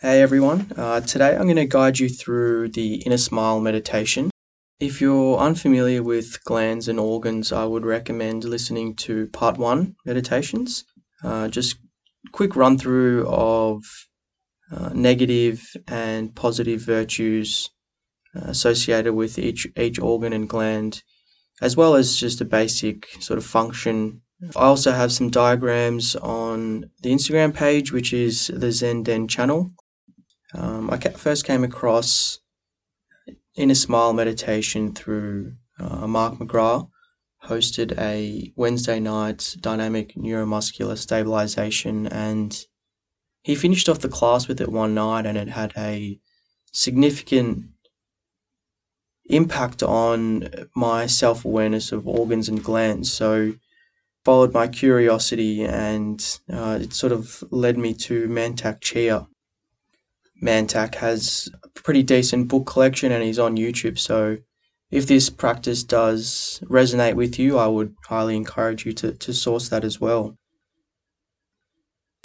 Hey everyone, uh, today I'm going to guide you through the inner smile meditation. If you're unfamiliar with glands and organs, I would recommend listening to part one meditations. Uh, just quick run through of uh, negative and positive virtues uh, associated with each each organ and gland, as well as just a basic sort of function I also have some diagrams on the Instagram page, which is the Zen Den channel. Um, I first came across Inner Smile meditation through uh, Mark McGrath, hosted a Wednesday night dynamic neuromuscular stabilization, and he finished off the class with it one night, and it had a significant impact on my self awareness of organs and glands. So followed my curiosity and uh, it sort of led me to Mantak Chia. Mantak has a pretty decent book collection and he's on YouTube. So if this practice does resonate with you, I would highly encourage you to, to source that as well.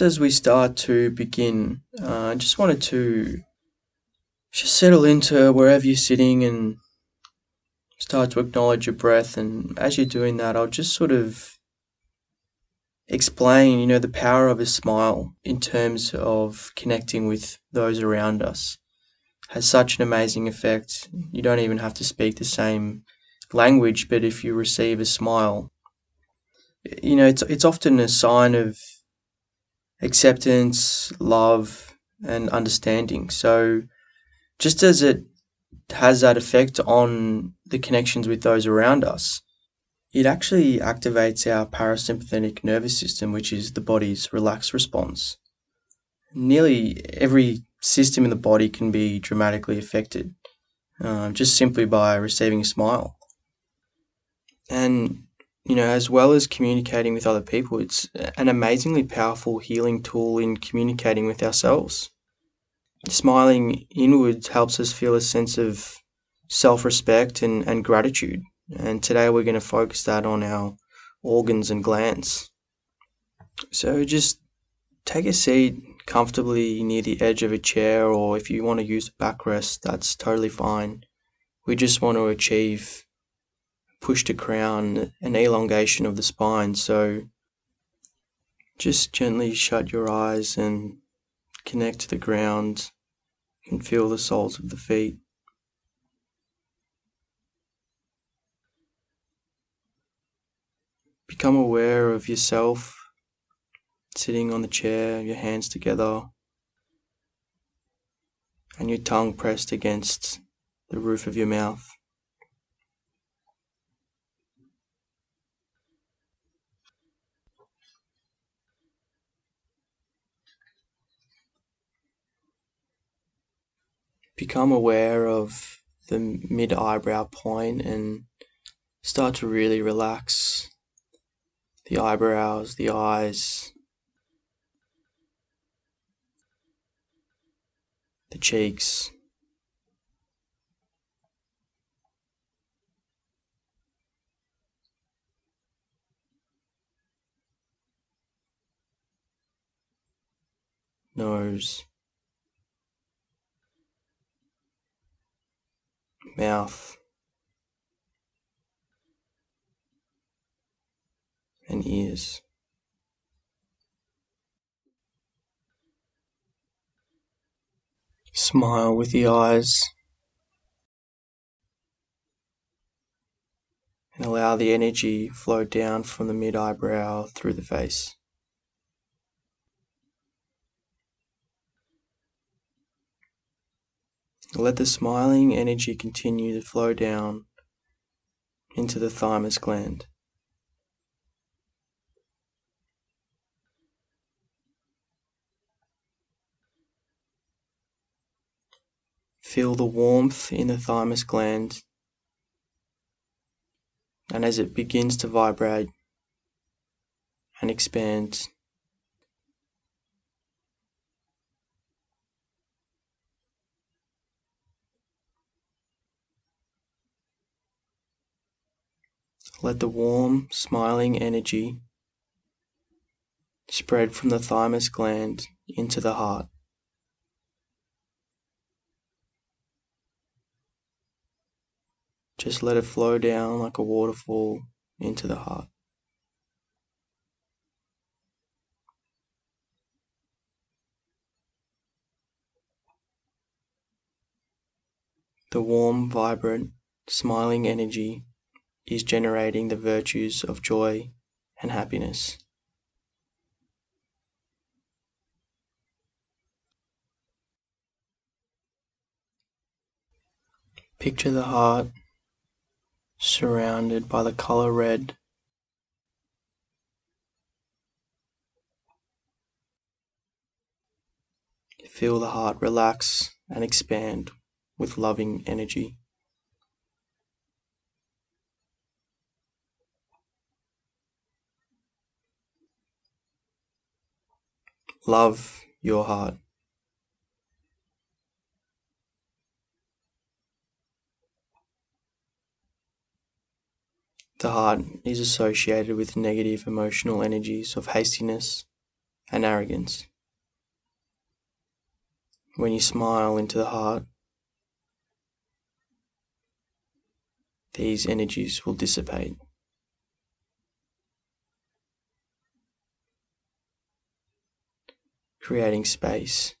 As we start to begin, uh, I just wanted to just settle into wherever you're sitting and start to acknowledge your breath. And as you're doing that, I'll just sort of explain, you know, the power of a smile in terms of connecting with those around us has such an amazing effect. You don't even have to speak the same language, but if you receive a smile, you know, it's it's often a sign of acceptance, love, and understanding. So, just as it has that effect on the connections with those around us, it actually activates our parasympathetic nervous system, which is the body's relaxed response. Nearly every system in the body can be dramatically affected uh, just simply by receiving a smile. And, you know, as well as communicating with other people, it's an amazingly powerful healing tool in communicating with ourselves. Smiling inwards helps us feel a sense of self respect and, and gratitude and today we're going to focus that on our organs and glands. So just take a seat comfortably near the edge of a chair, or if you want to use a backrest, that's totally fine. We just want to achieve push to crown, an elongation of the spine. So just gently shut your eyes and connect to the ground and feel the soles of the feet. Become aware of yourself sitting on the chair, your hands together, and your tongue pressed against the roof of your mouth. Become aware of the mid eyebrow point and start to really relax the eyebrows, the eyes, the cheeks. Nose, mouth, and ears. Smile with the eyes and allow the energy flow down from the mid eyebrow through the face. Let the smiling energy continue to flow down into the thymus gland. Feel the warmth in the thymus gland. And as it begins to vibrate and expand, let the warm, smiling energy spread from the thymus gland into the heart. Just let it flow down like a waterfall into the heart. The warm, vibrant, smiling energy is generating the virtues of joy and happiness. Picture the heart surrounded by the color red. Feel the heart relax and expand with loving energy. Love your heart. The heart is associated with negative emotional energies of hastiness and arrogance. When you smile into the heart, these energies will dissipate. Creating space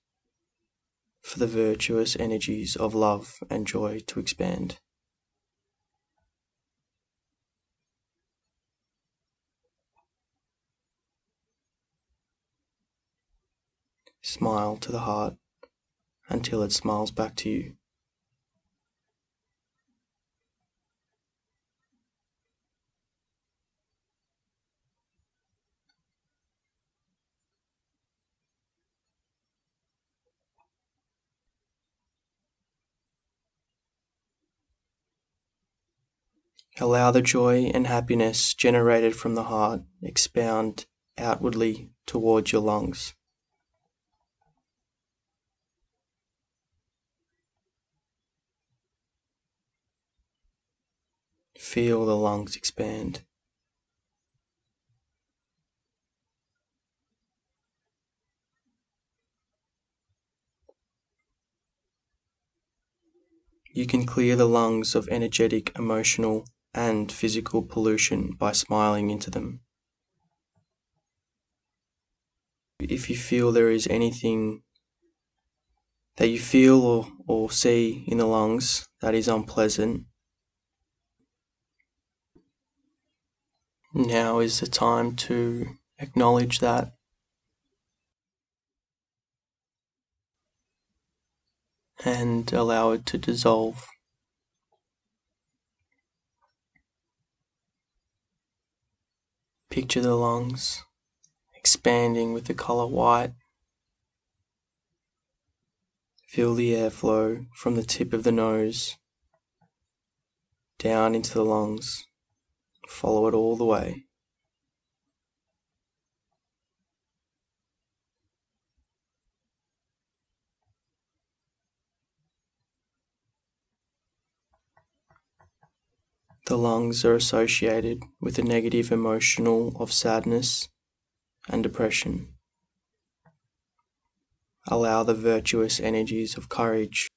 for the virtuous energies of love and joy to expand. Smile to the heart until it smiles back to you. Allow the joy and happiness generated from the heart expound outwardly towards your lungs. Feel the lungs expand. You can clear the lungs of energetic, emotional, and physical pollution by smiling into them. If you feel there is anything that you feel or, or see in the lungs that is unpleasant, now is the time to acknowledge that. And allow it to dissolve. Picture the lungs expanding with the color white. Feel the airflow from the tip of the nose down into the lungs. Follow it all the way. The lungs are associated with the negative emotional of sadness and depression. Allow the virtuous energies of courage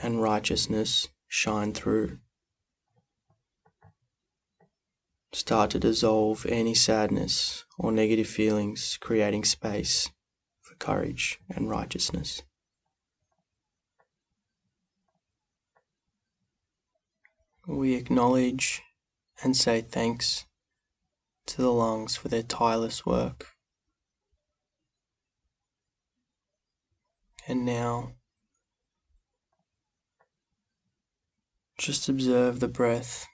and righteousness shine through. Start to dissolve any sadness or negative feelings, creating space for courage and righteousness. We acknowledge and say thanks to the lungs for their tireless work. And now, just observe the breath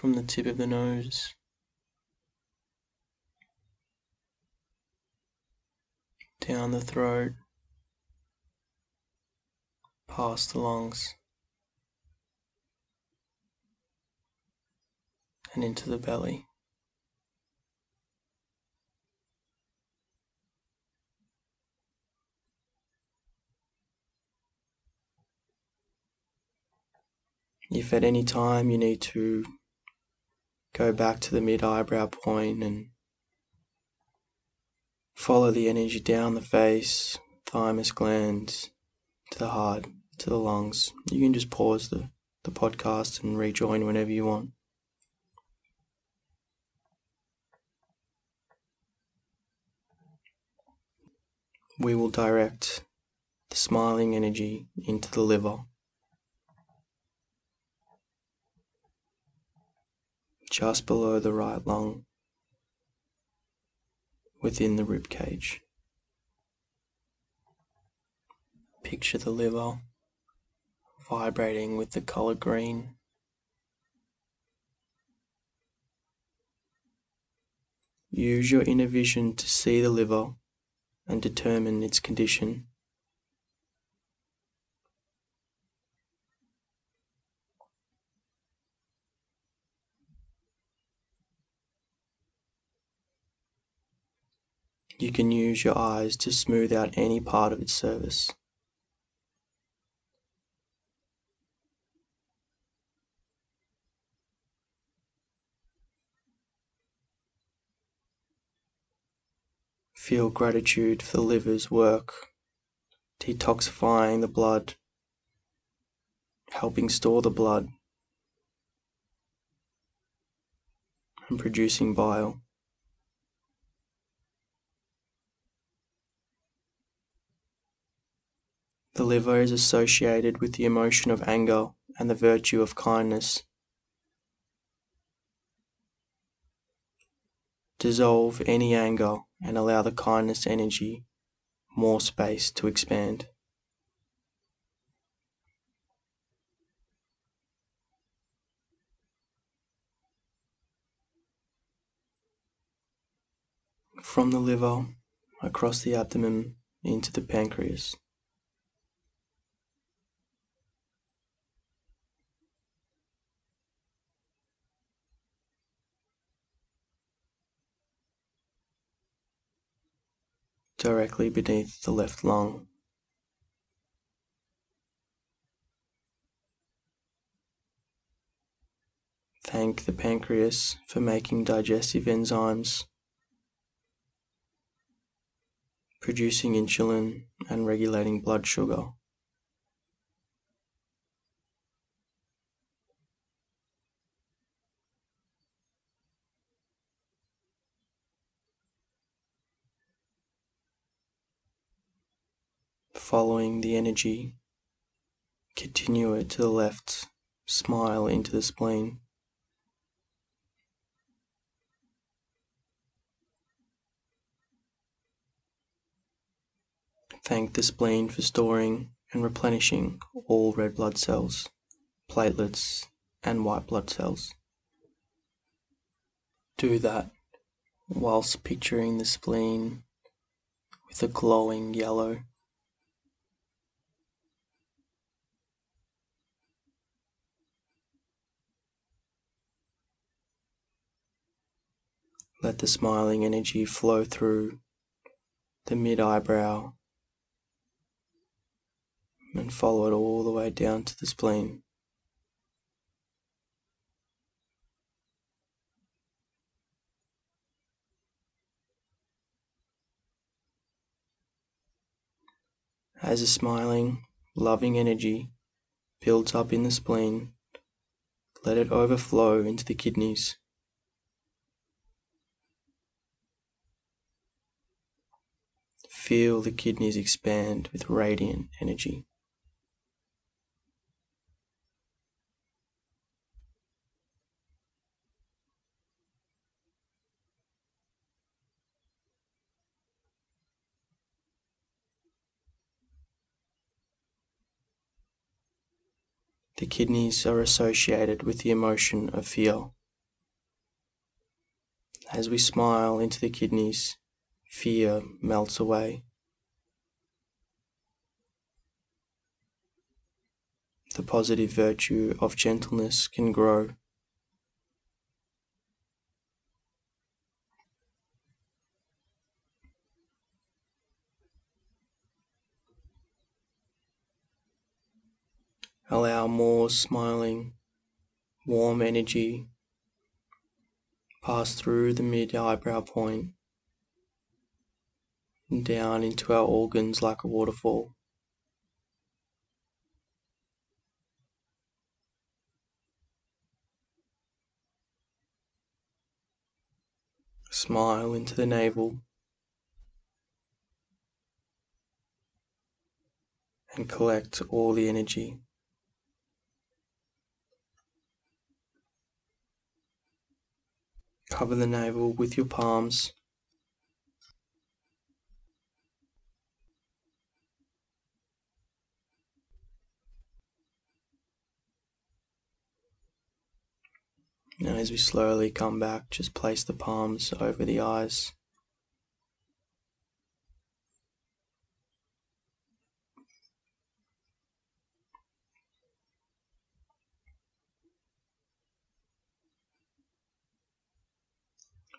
from the tip of the nose down the throat, past the lungs. and into the belly. If at any time you need to go back to the mid eyebrow point and follow the energy down the face, thymus glands to the heart, to the lungs. You can just pause the, the podcast and rejoin whenever you want. We will direct the smiling energy into the liver. Just below the right lung, within the rib cage. Picture the liver vibrating with the color green. Use your inner vision to see the liver and determine its condition. You can use your eyes to smooth out any part of its surface. Feel gratitude for the liver's work, detoxifying the blood, helping store the blood, and producing bile. The liver is associated with the emotion of anger and the virtue of kindness. Dissolve any anger and allow the kindness energy more space to expand. From the liver across the abdomen into the pancreas. Directly beneath the left lung. Thank the pancreas for making digestive enzymes, producing insulin and regulating blood sugar. Following the energy. Continue it to the left, smile into the spleen. Thank the spleen for storing and replenishing all red blood cells, platelets, and white blood cells. Do that whilst picturing the spleen with a glowing yellow. Let the smiling energy flow through the mid eyebrow and follow it all the way down to the spleen. As a smiling, loving energy builds up in the spleen, let it overflow into the kidneys. Feel the kidneys expand with radiant energy. The kidneys are associated with the emotion of fear. As we smile into the kidneys, fear melts away. The positive virtue of gentleness can grow. Allow more smiling, warm energy pass through the mid eyebrow point down into our organs like a waterfall. Smile into the navel and collect all the energy. Cover the navel with your palms. Now, as we slowly come back, just place the palms over the eyes.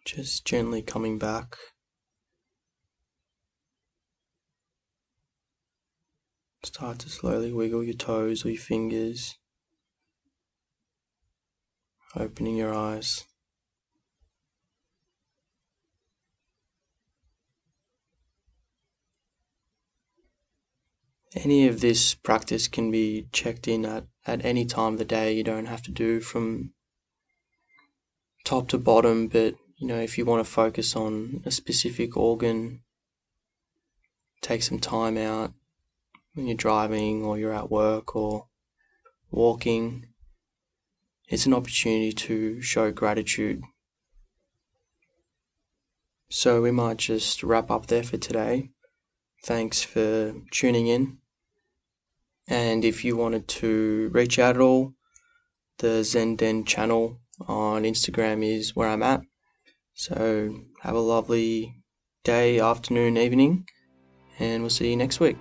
Just gently coming back. Start to slowly wiggle your toes or your fingers, opening your eyes. Any of this practice can be checked in at, at any time of the day. You don't have to do from top to bottom, but you know, if you want to focus on a specific organ, take some time out when you're driving or you're at work or walking. It's an opportunity to show gratitude. So we might just wrap up there for today. Thanks for tuning in. And if you wanted to reach out at all, the Zenden channel on Instagram is where I'm at. So have a lovely day, afternoon, evening, and we'll see you next week.